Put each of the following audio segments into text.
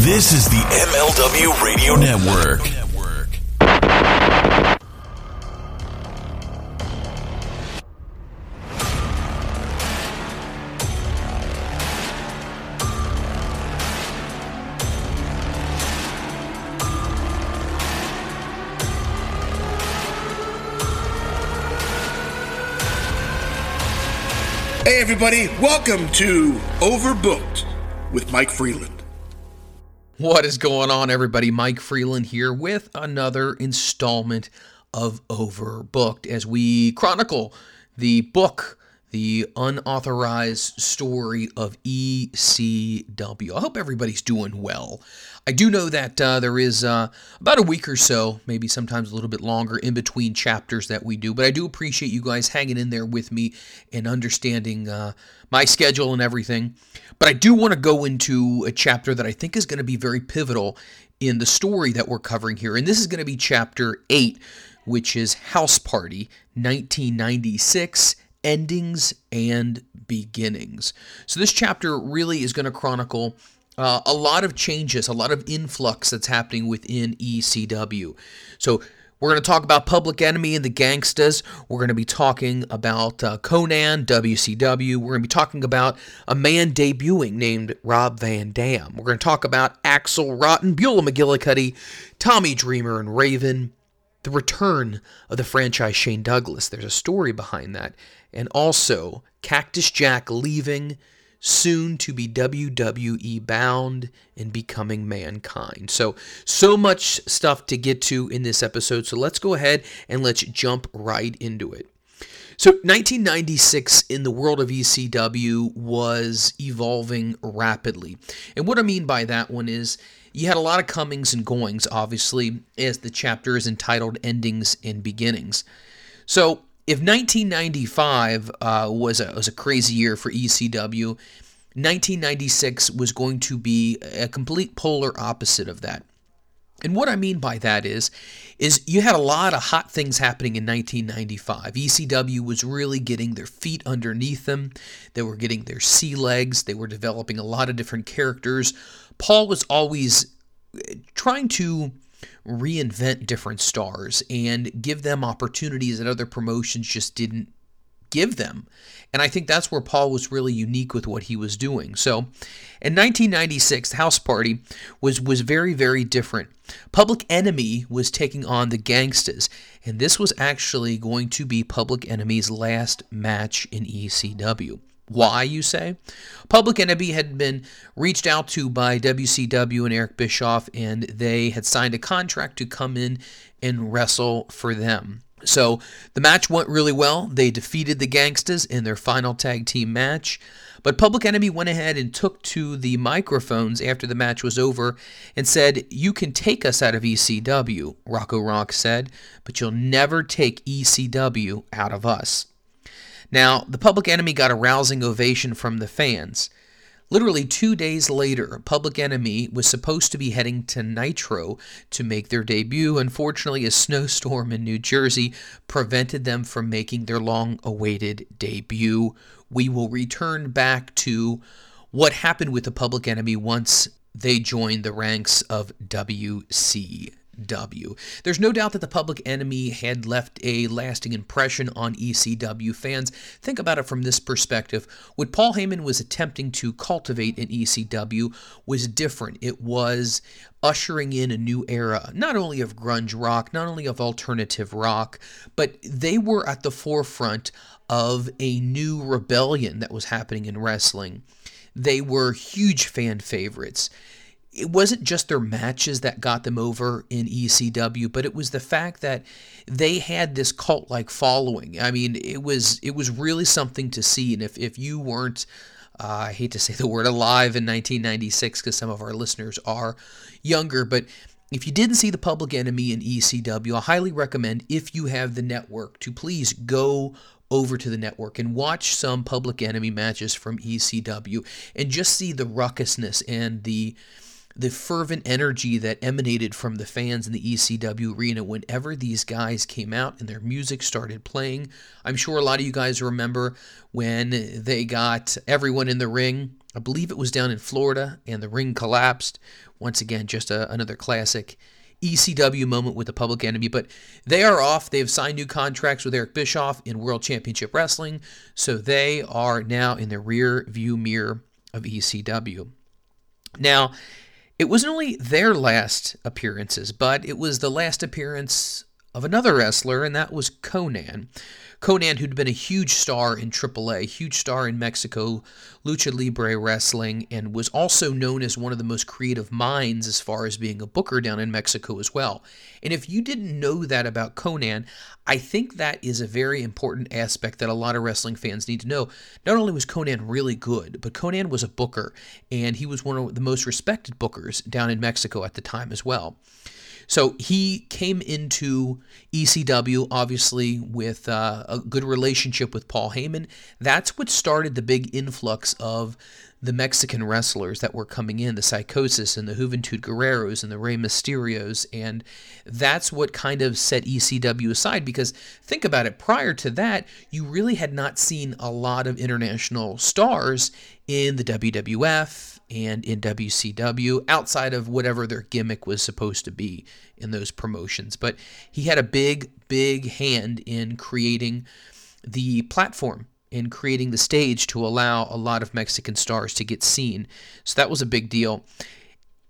This is the MLW Radio Network. Hey, everybody, welcome to Overbooked with Mike Freeland. What is going on, everybody? Mike Freeland here with another installment of Overbooked as we chronicle the book, The Unauthorized Story of ECW. I hope everybody's doing well. I do know that uh, there is uh, about a week or so, maybe sometimes a little bit longer, in between chapters that we do, but I do appreciate you guys hanging in there with me and understanding uh, my schedule and everything. But I do want to go into a chapter that I think is going to be very pivotal in the story that we're covering here. And this is going to be chapter 8, which is House Party 1996 Endings and Beginnings. So this chapter really is going to chronicle. Uh, a lot of changes, a lot of influx that's happening within ECW. So we're going to talk about Public Enemy and the Gangstas. We're going to be talking about uh, Konnan, WCW. We're going to be talking about a man debuting named Rob Van Dam. We're going to talk about Axl Rotten, Beulah McGillicuddy, Tommy Dreamer, and Raven. The return of the franchise Shane Douglas. There's a story behind that. And also Cactus Jack leaving soon to be WWE bound and becoming mankind. So, so much stuff to get to in this episode. So, let's go ahead and let's jump right into it. So, 1996 in the world of ECW was evolving rapidly. And what I mean by that one is you had a lot of comings and goings, obviously, as the chapter is entitled Endings and Beginnings. So, if 1995 uh, was, a, was a crazy year for ECW, 1996 was going to be a complete polar opposite of that. And what I mean by that is, is you had a lot of hot things happening in 1995. ECW was really getting their feet underneath them. They were getting their sea legs. They were developing a lot of different characters. Paul was always eh, trying to reinvent different stars and give them opportunities that other promotions just didn't give them. And I think that's where Paul was really unique with what he was doing. So in 1996, House Party was, was very, very different. Public Enemy was taking on the Gangstas, and this was actually going to be Public Enemy's last match in ECW. Why, you say? Public Enemy had been reached out to by WCW and Eric Bischoff, and they had signed a contract to come in and wrestle for them. So the match went really well. They defeated the Gangstas in their final tag team match. But Public Enemy went ahead and took to the microphones after the match was over and said, You can take us out of ECW, Rocco Rock said, but you'll never take ECW out of us. Now, the Public Enemy got a rousing ovation from the fans. Literally two days later, Public Enemy was supposed to be heading to Nitro to make their debut. Unfortunately, a snowstorm in New Jersey prevented them from making their long awaited debut. We will return back to what happened with the Public Enemy once they joined the ranks of WC. W. There's no doubt that the Public Enemy had left a lasting impression on ECW fans. Think about it from this perspective. What Paul Heyman was attempting to cultivate in ECW was different. It was ushering in a new era, not only of grunge rock, not only of alternative rock, but they were at the forefront of a new rebellion that was happening in wrestling. They were huge fan favorites it wasn't just their matches that got them over in ECW, but it was the fact that they had this cult like following. I mean, it was it was really something to see. And if, if you weren't uh, I hate to say the word alive in 1996 because some of our listeners are younger, but if you didn't see the Public Enemy in ECW, I highly recommend if you have the network to please go over to the network and watch some Public Enemy matches from ECW and just see the ruckusness and the the fervent energy that emanated from the fans in the ECW arena whenever these guys came out and their music started playing. I'm sure a lot of you guys remember when they got everyone in the ring. I believe it was down in Florida and the ring collapsed. Once again, just a, another classic ECW moment with the public enemy, but they are off. They have signed new contracts with Eric Bischoff in World Championship Wrestling, so they are now in the rear view mirror of ECW. Now, it wasn't only their last appearances, but it was the last appearance of another wrestler, and that was Konnan. Konnan, who'd been a huge star in AAA, huge star in Mexico, Lucha Libre Wrestling, and was also known as one of the most creative minds as far as being a booker down in Mexico as well. And if you didn't know that about Konnan, I think that is a very important aspect that a lot of wrestling fans need to know. Not only was Konnan really good, but Konnan was a booker, and he was one of the most respected bookers down in Mexico at the time as well. So he came into ECW, obviously, with uh, a good relationship with Paul Heyman. That's what started the big influx of the Mexican wrestlers that were coming in, the Psychosis and the Juventud Guerreros and the Rey Mysterios. And that's what kind of set ECW aside because think about it, prior to that, you really had not seen a lot of international stars in the WWF and in WCW outside of whatever their gimmick was supposed to be in those promotions. But he had a big, big hand in creating the platform in creating the stage to allow a lot of Mexican stars to get seen. So that was a big deal.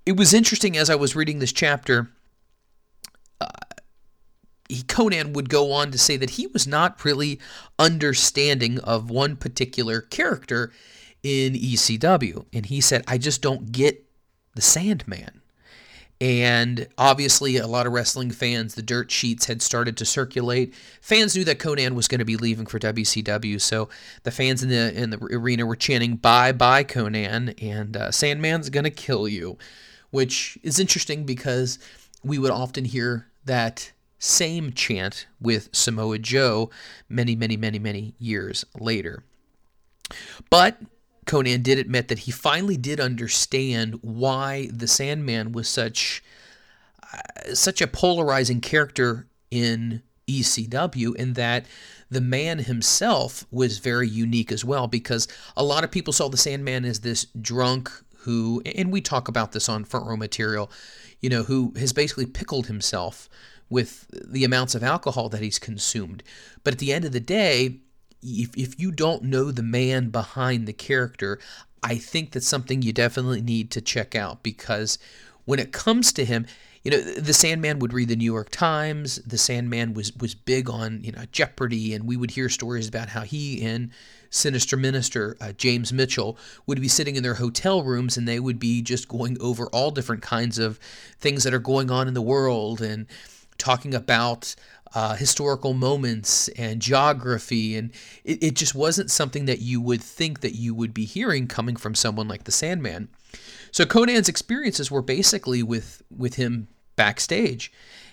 It was interesting as I was reading this chapter. Uh, he, Konnan would go on to say that he was not really understanding of one particular character in ECW. And he said, I just don't get the Sandman. And obviously, a lot of wrestling fans, the dirt sheets had started to circulate. Fans knew that Konnan was going to be leaving for WCW, so the fans in the in the arena were chanting "Bye, bye, Konnan" and uh, "Sandman's going to kill you," which is interesting because we would often hear that same chant with Samoa Joe many, many, many, many years later. But Konnan did admit that he finally did understand why the Sandman was such uh, such a polarizing character in ECW and that the man himself was very unique as well because a lot of people saw the Sandman as this drunk who and we talk about this on front row material, you know, who has basically pickled himself with the amounts of alcohol that he's consumed. But at the end of the day, if, if you don't know the man behind the character, I think that's something you definitely need to check out because when it comes to him, you know, the Sandman would read the New York Times. The Sandman was was big on you know Jeopardy, and we would hear stories about how he and Sinister Minister uh, James Mitchell would be sitting in their hotel rooms, and they would be just going over all different kinds of things that are going on in the world and talking about uh, historical moments and geography, and it, it just wasn't something that you would think that you would be hearing coming from someone like the Sandman. So Konnan's experiences were basically with with him backstage.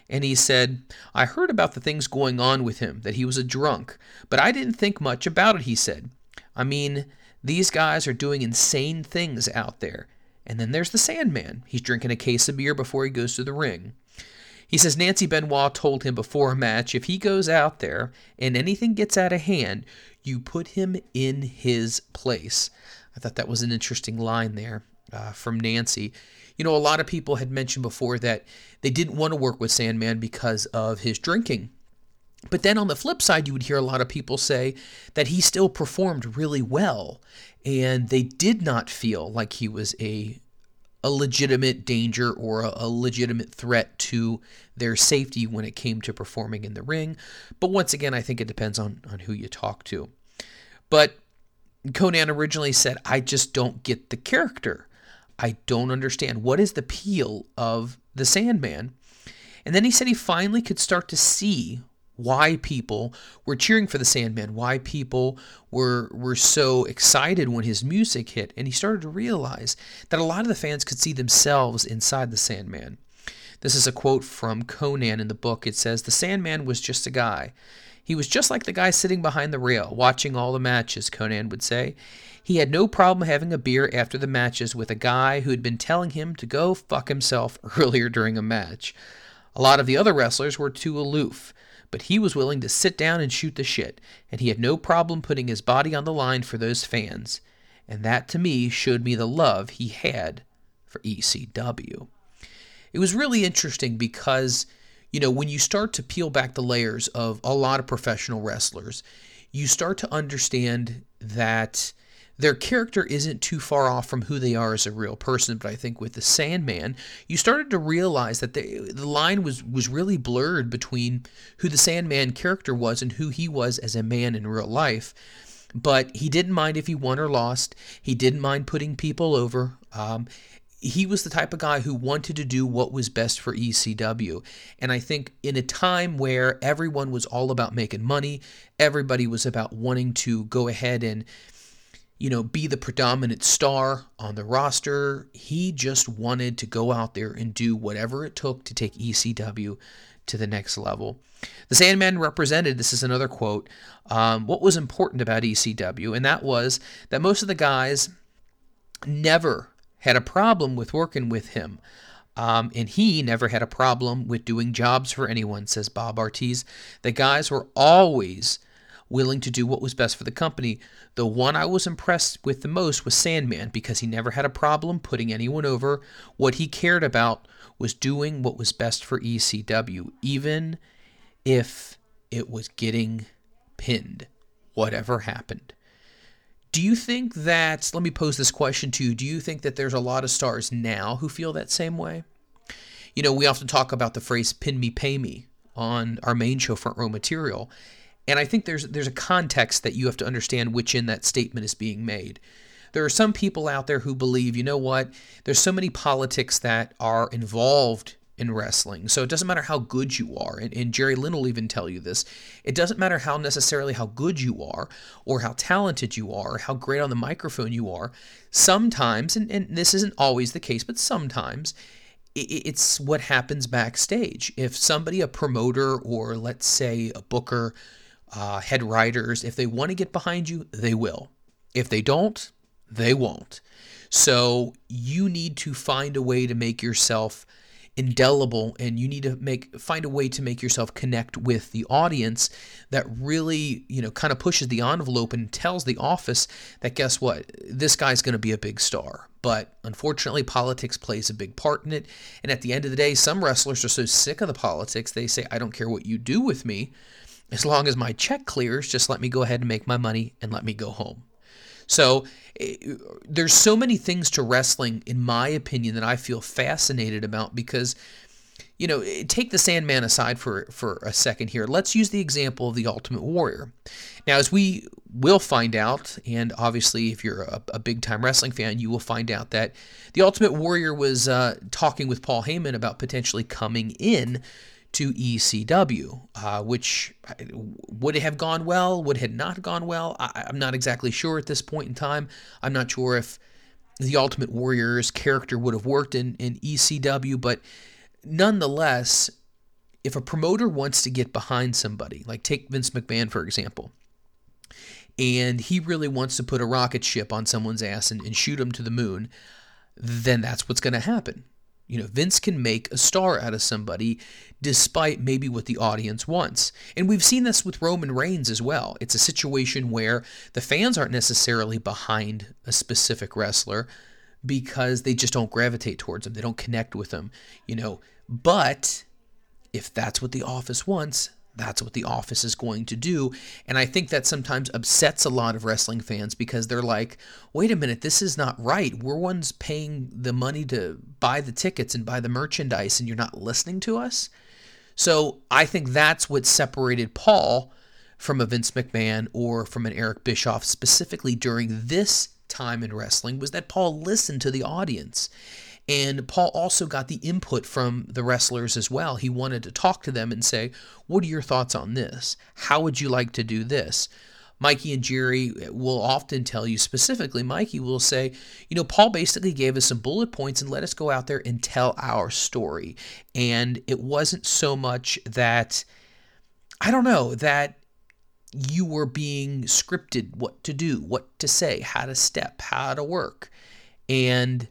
And he said, I heard about the things going on with him, that he was a drunk, but I didn't think much about it, he said. I mean, these guys are doing insane things out there. And then there's the Sandman. He's drinking a case of beer before he goes to the ring. He says Nancy Benoit told him before a match if he goes out there and anything gets out of hand, you put him in his place. I thought that was an interesting line there uh, from Nancy. You know, a lot of people had mentioned before that they didn't want to work with Sandman because of his drinking. But then on the flip side, you would hear a lot of people say that he still performed really well and they did not feel like he was a a legitimate danger or a, legitimate threat to their safety when it came to performing in the ring. But once again, I think it depends on, on who you talk to. But Konnan originally said, I just don't get the character. I don't understand. What is the appeal of the Sandman? And then he said he finally could start to see why people were cheering for the Sandman, why people were were so excited when his music hit, and he started to realize that a lot of the fans could see themselves inside the Sandman. This is a quote from Konnan in the book. It says, "The Sandman was just a guy. He was just like the guy sitting behind the rail, watching all the matches, Konnan would say. He had no problem having a beer after the matches with a guy who had been telling him to go fuck himself earlier during a match. A lot of the other wrestlers were too aloof, but he was willing to sit down and shoot the shit, and he had no problem putting his body on the line for those fans. And that to me showed me the love he had for ECW. It was really interesting because, you know, when you start to peel back the layers of a lot of professional wrestlers, you start to understand that their character isn't too far off from who they are as a real person. But I think with the Sandman, you started to realize that the, the line was, was really blurred between who the Sandman character was and who he was as a man in real life. But he didn't mind if he won or lost. He didn't mind putting people over. Um, he was the type of guy who wanted to do what was best for ECW. And I think in a time where everyone was all about making money, everybody was about wanting to go ahead and you know, be the predominant star on the roster. He just wanted to go out there and do whatever it took to take ECW to the next level. The Sandman represented, this is another quote, um, what was important about ECW, and that was that most of the guys never had a problem with working with him. Um, and he never had a problem with doing jobs for anyone, says Bob Artese. The guys were always willing to do what was best for the company. The one I was impressed with the most was Sandman because he never had a problem putting anyone over. What he cared about was doing what was best for ECW, even if it was getting pinned, whatever happened. Do you think that, let me pose this question to you, do you think that there's a lot of stars now who feel that same way? You know, we often talk about the phrase pin me, pay me on our main show front row material. And I think there's there's a context that you have to understand which in that statement is being made. There are some people out there who believe, you know what, there's so many politics that are involved in wrestling. So it doesn't matter how good you are, and, and, Jerry Lynn will even tell you this. It doesn't matter how necessarily how good you are, or how talented you are, or how great on the microphone you are. Sometimes, and, and this isn't always the case, but sometimes it's what happens backstage. If somebody, a promoter, or let's say a booker, uh, head writers, if they want to get behind you, they will. If they don't, they won't. So you need to find a way to make yourself indelible and you need to make find a way to make yourself connect with the audience that really you know kind of pushes the envelope and tells the office that guess what this guy's going to be a big star but unfortunately politics plays a big part in it and at the end of the day some wrestlers are so sick of the politics they say i don't care what you do with me as long as my check clears, just let me go ahead and make my money and let me go home. So eh, there's so many things to wrestling, in my opinion, that I feel fascinated about because, you know, eh, take the Sandman aside for, for a second here. Let's use the example of the Ultimate Warrior. Now, as we will find out, and obviously if you're a, a big time wrestling fan, you will find out that the Ultimate Warrior was uh, talking with Paul Heyman about potentially coming in to ECW, uh, which uh, would it have gone well? Would it have not gone well? I, am not exactly sure at this point in time. I'm not sure if the Ultimate Warrior's character would have worked in, in ECW, but nonetheless, if a promoter wants to get behind somebody, like take Vince McMahon for example, and he really wants to put a rocket ship on someone's ass and, and shoot him to the moon, then that's what's going to happen. You know, Vince can make a star out of somebody despite maybe what the audience wants. And we've seen this with Roman Reigns as well. It's a situation where the fans aren't necessarily behind a specific wrestler because they just don't gravitate towards them. They don't connect with them, you know. But if that's what the office wants, that's what the office is going to do. And I think that sometimes upsets a lot of wrestling fans because they're like, wait a minute, this is not right. We're ones paying the money to buy the tickets and buy the merchandise, and you're not listening to us. So I think that's what separated Paul from a Vince McMahon or from an Eric Bischoff specifically during this time in wrestling was that Paul listened to the audience. And Paul also got the input from the wrestlers as well. He wanted to talk to them and say, What are your thoughts on this? How would you like to do this? Mikey and Jerry will often tell you specifically, Mikey will say, you know, Paul basically gave us some bullet points and let us go out there and tell our story. And it wasn't so much that, I don't know, that you were being scripted what to do, what to say, how to step, how to work. And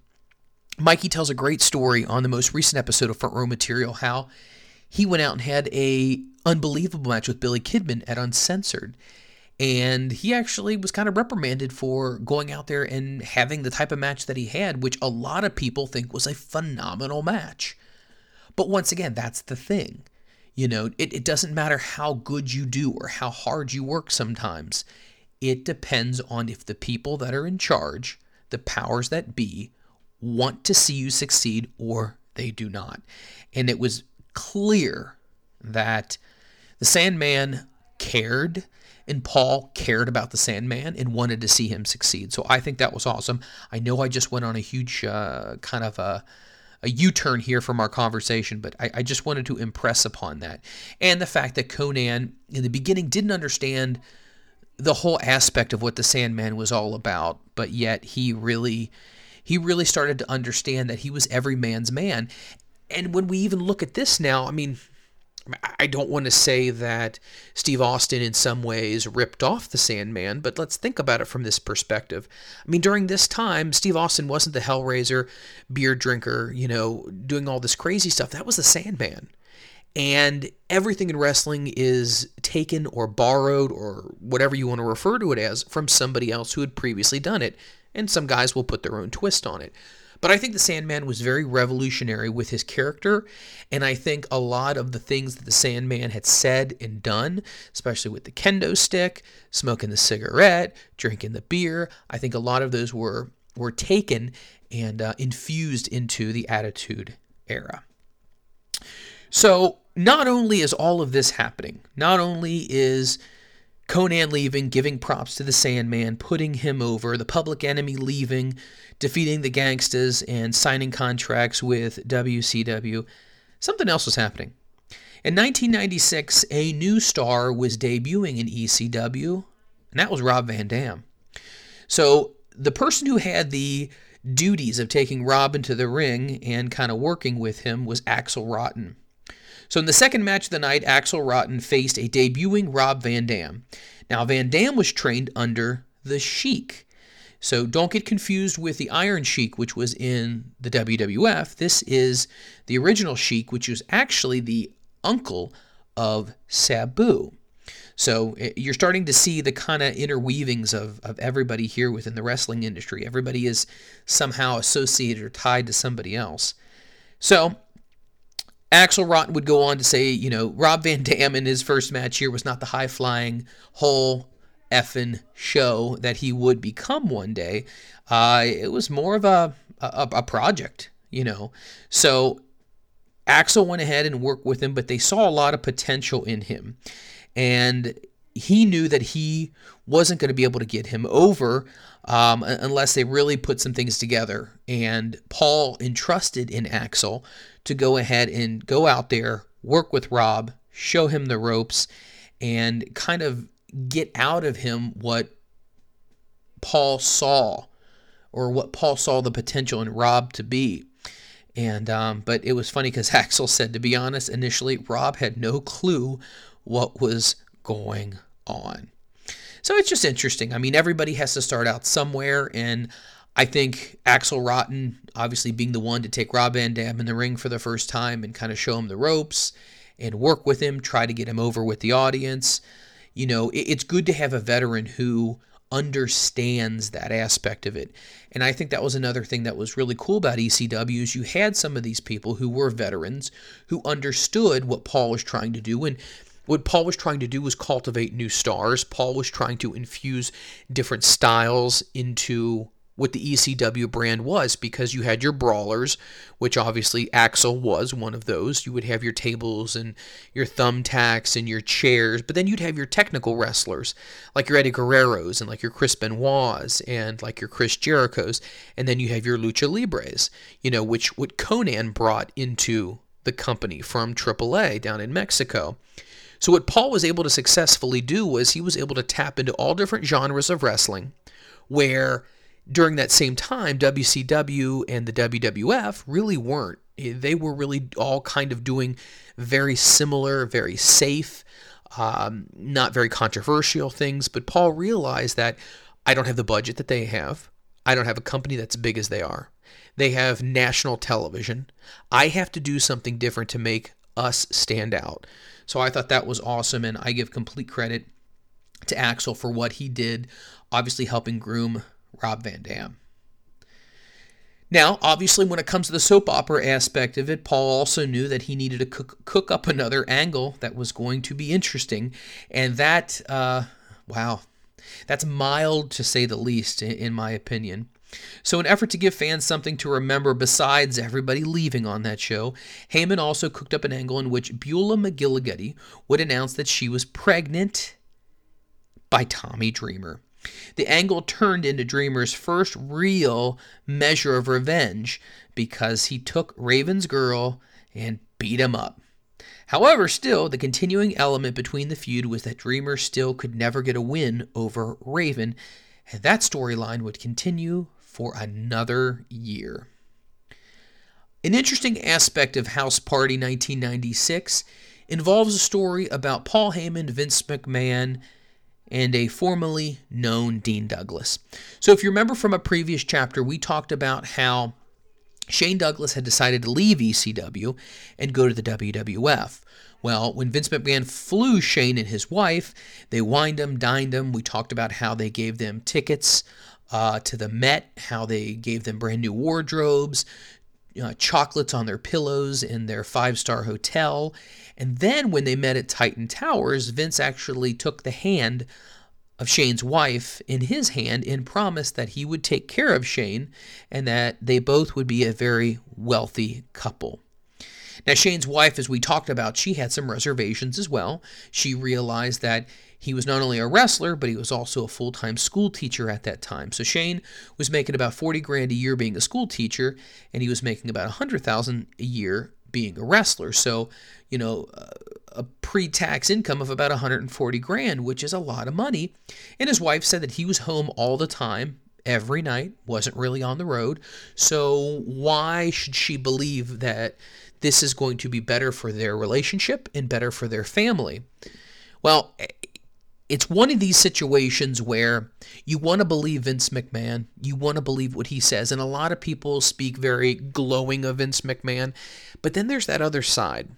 Mikey tells a great story on the most recent episode of Front Row Material how he went out and had a unbelievable match with Billy Kidman at Uncensored. And he actually was kind of reprimanded for going out there and having the type of match that he had, which a lot of people think was a phenomenal match. But once again, that's the thing. You know, it, it doesn't matter how good you do or how hard you work sometimes. It depends on if the people that are in charge, the powers that be, want to see you succeed or they do not. And it was clear that the Sandman cared and Paul cared about the Sandman and wanted to see him succeed. So I think that was awesome. I know I just went on a huge uh, kind of a, a U turn here from our conversation, but I, I just wanted to impress upon that. And the fact that Konnan in the beginning didn't understand the whole aspect of what the Sandman was all about, but yet he really he really started to understand that he was every man's man. And when we even look at this now, I mean, I don't want to say that Steve Austin in some ways ripped off the Sandman, but let's think about it from this perspective. I mean, during this time, Steve Austin wasn't the Hellraiser, beer drinker, you know, doing all this crazy stuff. That was the Sandman. And everything in wrestling is taken or borrowed or whatever you want to refer to it as from somebody else who had previously done it. And some guys will put their own twist on it. But I think the Sandman was very revolutionary with his character, and I think a lot of the things that the Sandman had said and done, especially with the kendo stick, smoking the cigarette, drinking the beer, I think a lot of those were were taken and uh, infused into the Attitude Era. So not only is all of this happening, not only is Konnan leaving, giving props to the Sandman, putting him over, the public enemy leaving, defeating the Gangstas, and signing contracts with WCW. Something else was happening. In 1996, a new star was debuting in ECW, and that was Rob Van Dam. So the person who had the duties of taking Rob into the ring and kind of working with him was Axl Rotten. So in the second match of the night, Axl Rotten faced a debuting Rob Van Dam. Now, Van Dam was trained under the Sheik. So don't get confused with the Iron Sheik, which was in the WWF. This is the original Sheik, which was actually the uncle of Sabu. So eh, you're starting to see the kind of interweavings of, of everybody here within the wrestling industry. Everybody is somehow associated or tied to somebody else. So Axl Rotten would go on to say, you know, Rob Van Dam in his first match here was not the high flying whole effing show that he would become one day. Uh, it was more of a, a, a project, you know. So Axl went ahead and worked with him, but they saw a lot of potential in him. And he knew that he wasn't going to be able to get him over um, unless they really put some things together. And Paul entrusted in Axl to go ahead and go out there, work with Rob, show him the ropes, and kind of get out of him what Paul saw or what Paul saw the potential in Rob to be. And um, but it was funny because Axl said, to be honest, initially Rob had no clue what was going on. So it's just interesting. I mean, everybody has to start out somewhere, and I think Axl Rotten, obviously being the one to take Rob Van Dam in the ring for the first time and kind of show him the ropes and work with him, try to get him over with the audience. You know, it's good to have a veteran who understands that aspect of it. And I think that was another thing that was really cool about ECW is you had some of these people who were veterans who understood what Paul was trying to do and what Paul was trying to do was cultivate new stars. Paul was trying to infuse different styles into what the ECW brand was because you had your brawlers, which obviously Axl was one of those. You would have your tables and your thumbtacks and your chairs, but then you'd have your technical wrestlers, like your Eddie Guerreros and like your Chris Benoit's and like your Chris Jericho's, and then you have your Lucha Libres, you know, which what Konnan brought into the company from AAA down in Mexico. So what Paul was able to successfully do was he was able to tap into all different genres of wrestling where during that same time, WCW and the WWF really weren't. They were really all kind of doing very similar, very safe, um, not very controversial things. But Paul realized that I don't have the budget that they have. I don't have a company that's big as they are. They have national television. I have to do something different to make us stand out. So I thought that was awesome, and I give complete credit to Axl for what he did, obviously helping groom Rob Van Dam. Now, obviously, when it comes to the soap opera aspect of it, Paul also knew that he needed to cook, cook up another angle that was going to be interesting. And that, uh, wow, that's mild to say the least, in my opinion. So, in effort to give fans something to remember besides everybody leaving on that show, Heyman also cooked up an angle in which Beulah McGillicuddy would announce that she was pregnant by Tommy Dreamer. The angle turned into Dreamer's first real measure of revenge because he took Raven's girl and beat him up. However, still, the continuing element between the feud was that Dreamer still could never get a win over Raven, and that storyline would continue for another year. An interesting aspect of House Party 1996 involves a story about Paul Heyman, Vince McMahon, and a formerly known Dean Douglas. So, if you remember from a previous chapter, we talked about how Shane Douglas had decided to leave ECW and go to the WWF. Well, when Vince McMahon flew Shane and his wife, they wined him, dined him. We talked about how they gave them tickets uh, to the Met, how they gave them brand new wardrobes, chocolates on their pillows in their five star hotel. And then when they met at Titan Towers, Vince actually took the hand of Shane's wife in his hand and promised that he would take care of Shane and that they both would be a very wealthy couple. Now, Shane's wife, as we talked about, she had some reservations as well. She realized that he was not only a wrestler, but he was also a full time school teacher at that time. So Shane was making about 40 grand a year being a school teacher, and he was making about 100,000 a year being a wrestler. So, you know, a pre tax income of about 140 grand, which is a lot of money. And his wife said that he was home all the time, every night, wasn't really on the road. So, why should she believe that this is going to be better for their relationship and better for their family? Well, it's one of these situations where you want to believe Vince McMahon, you want to believe what he says, and a lot of people speak very glowing of Vince McMahon, but then there's that other side.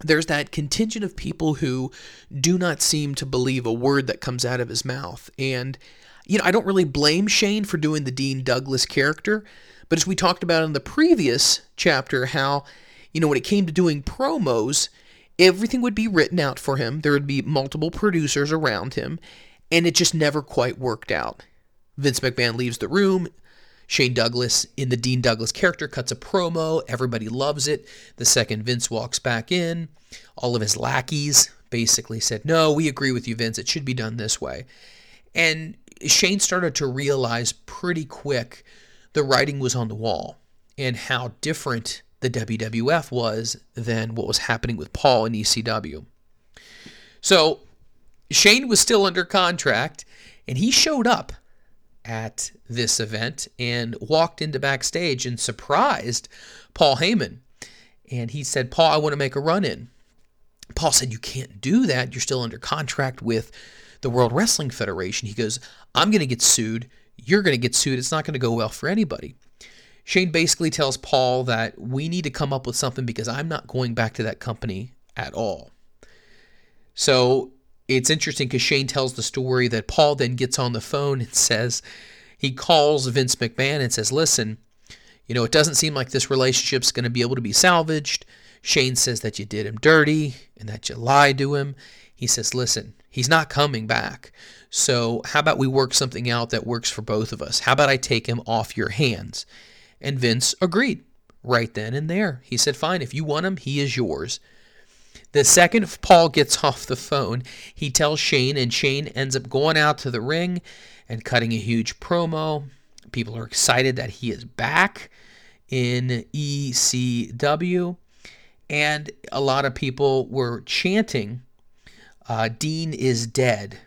There's that contingent of people who do not seem to believe a word that comes out of his mouth. And, you know, I don't really blame Shane for doing the Dean Douglas character, but as we talked about in the previous chapter, how, you know, when it came to doing promos, everything would be written out for him. There would be multiple producers around him, and it just never quite worked out. Vince McMahon leaves the room. Shane Douglas, in the Dean Douglas character, cuts a promo. Everybody loves it. The second Vince walks back in, all of his lackeys basically said, No, we agree with you, Vince. It should be done this way. And Shane started to realize pretty quick the writing was on the wall and how different the WWF was than what was happening with Paul in ECW. So Shane was still under contract and he showed up at this event and walked into backstage and surprised Paul Heyman. And he said, Paul, I want to make a run in. Paul said, You can't do that. You're still under contract with the World Wrestling Federation. He goes, I'm going to get sued. You're going to get sued. It's not going to go well for anybody. Shane basically tells Paul that we need to come up with something because I'm not going back to that company at all. So it's interesting because Shane tells the story that Paul then gets on the phone and says, he calls Vince McMahon and says, Listen, you know, it doesn't seem like this relationship's going to be able to be salvaged. Shane says that you did him dirty and that you lied to him. He says, Listen, he's not coming back. So how about we work something out that works for both of us? How about I take him off your hands? And Vince agreed right then and there. He said, Fine, if you want him, he is yours. The second Paul gets off the phone, he tells Shane, and Shane ends up going out to the ring and cutting a huge promo. People are excited that he is back in ECW. And a lot of people were chanting, uh, Dean is dead.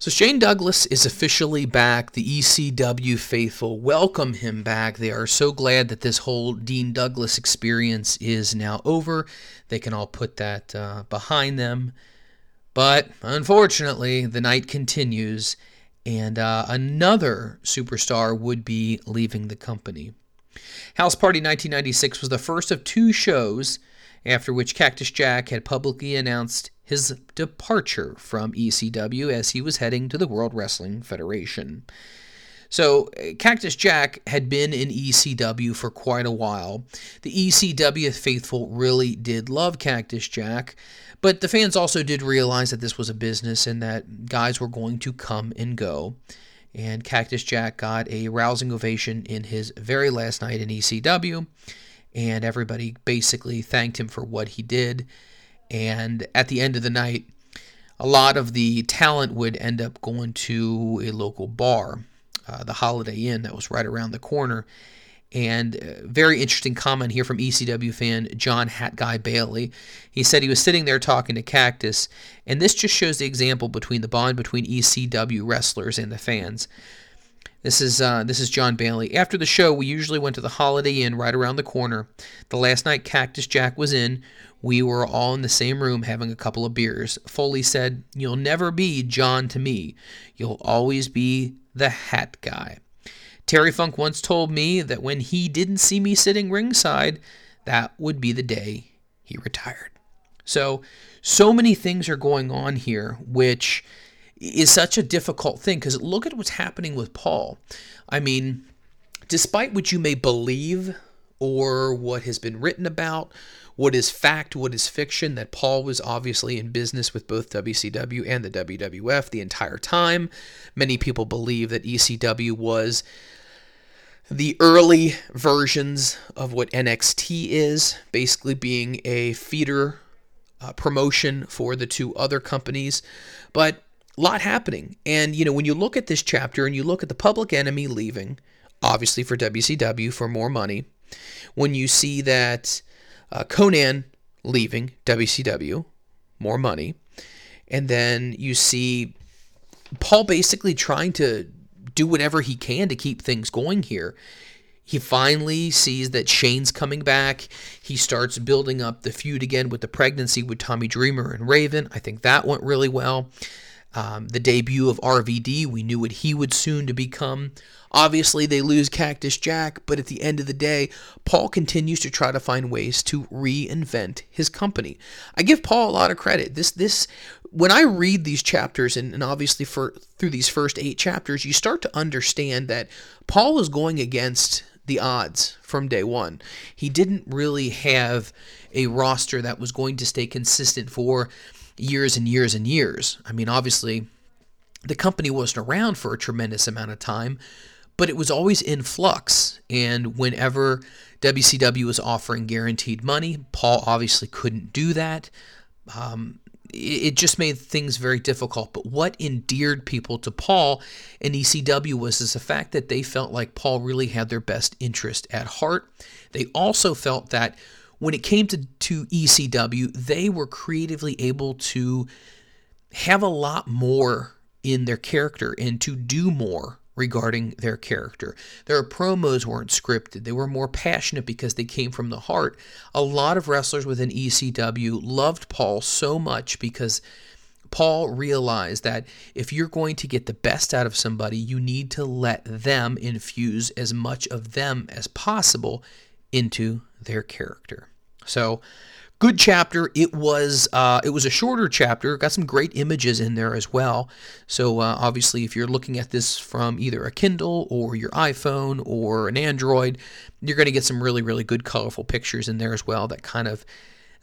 So Shane Douglas is officially back. The ECW faithful welcome him back. They are so glad that this whole Dean Douglas experience is now over. They can all put that uh, behind them. But unfortunately, the night continues, and uh, another superstar would be leaving the company. House Party 1996 was the first of two shows after which Cactus Jack had publicly announced his departure from ECW as he was heading to the World Wrestling Federation. So, uh, Cactus Jack had been in ECW for quite a while. The ECW faithful really did love Cactus Jack, but the fans also did realize that this was a business and that guys were going to come and go. And Cactus Jack got a rousing ovation in his very last night in ECW, and everybody basically thanked him for what he did. And at the end of the night, a lot of the talent would end up going to a local bar, uh, the Holiday Inn, that was right around the corner. And uh, very interesting comment here from ECW fan John Hat Guy Bailey. He said he was sitting there talking to Cactus, and this just shows the example between the bond between ECW wrestlers and the fans. This is uh, this is John Bailey. After the show, we usually went to the Holiday Inn right around the corner. The last night Cactus Jack was in, we were all in the same room having a couple of beers. Foley said, "You'll never be John to me. You'll always be the Hat Guy." Terry Funk once told me that when he didn't see me sitting ringside, that would be the day he retired. So, so many things are going on here, which is such a difficult thing because look at what's happening with Paul. I mean, despite what you may believe or what has been written about, what is fact, what is fiction, that Paul was obviously in business with both WCW and the WWF the entire time. Many people believe that ECW was the early versions of what NXT is, basically being a feeder uh, promotion for the two other companies. But a lot happening. And, you know, when you look at this chapter and you look at the public enemy leaving, obviously for WCW for more money, when you see that uh, Konnan leaving WCW, more money, and then you see Paul basically trying to do whatever he can to keep things going here. He finally sees that Shane's coming back. He starts building up the feud again with the pregnancy with Tommy Dreamer and Raven. I think that went really well. Um, the debut of RVD, we knew what he would soon to become. Obviously, they lose Cactus Jack, but at the end of the day, Paul continues to try to find ways to reinvent his company. I give Paul a lot of credit. This this when I read these chapters, and, and obviously for through these first eight chapters, you start to understand that Paul is going against the odds from day one. He didn't really have a roster that was going to stay consistent for years and years and years. I mean, obviously, the company wasn't around for a tremendous amount of time, but it was always in flux. And whenever WCW was offering guaranteed money, Paul obviously couldn't do that. Um, it just made things very difficult. But what endeared people to Paul and ECW was is the fact that they felt like Paul really had their best interest at heart. They also felt that when it came to, to ECW, they were creatively able to have a lot more in their character and to do more regarding their character. Their promos weren't scripted, they were more passionate because they came from the heart. A lot of wrestlers within ECW loved Paul so much because Paul realized that if you're going to get the best out of somebody, you need to let them infuse as much of them as possible into their character. So, good chapter. It was uh, it was a shorter chapter. Got some great images in there as well. So uh, obviously, if you're looking at this from either a Kindle or your iPhone or an Android, you're going to get some really really good colorful pictures in there as well. That kind of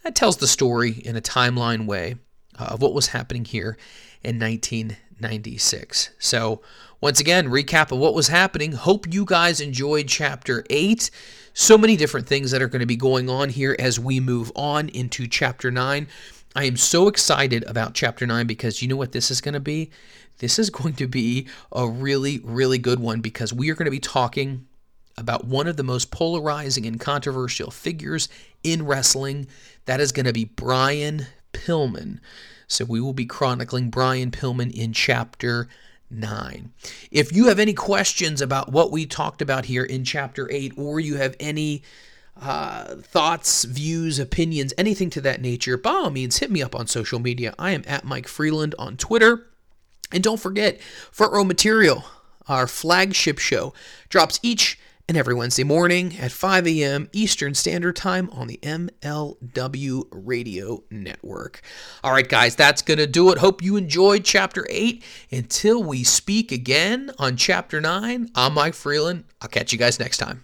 that tells the story in a timeline way uh, of what was happening here in 1996. So once again, recap of what was happening. Hope you guys enjoyed chapter eight. So many different things that are going to be going on here as we move on into chapter 9. I am so excited about chapter 9 because you know what this is going to be? This is going to be a really, really good one because we are going to be talking about one of the most polarizing and controversial figures in wrestling. That is going to be Brian Pillman. So we will be chronicling Brian Pillman in chapter 9. If you have any questions about what we talked about here in chapter 8, or you have any uh, thoughts, views, opinions, anything to that nature, by all means, hit me up on social media. I am at Mike Freeland on Twitter. And don't forget, Front Row Material, our flagship show, drops each and every Wednesday morning at 5 a.m. Eastern Standard Time on the MLW Radio Network. All right, guys, that's going to do it. Hope you enjoyed Chapter 8. Until we speak again on Chapter 9, I'm Mike Freeland. I'll catch you guys next time.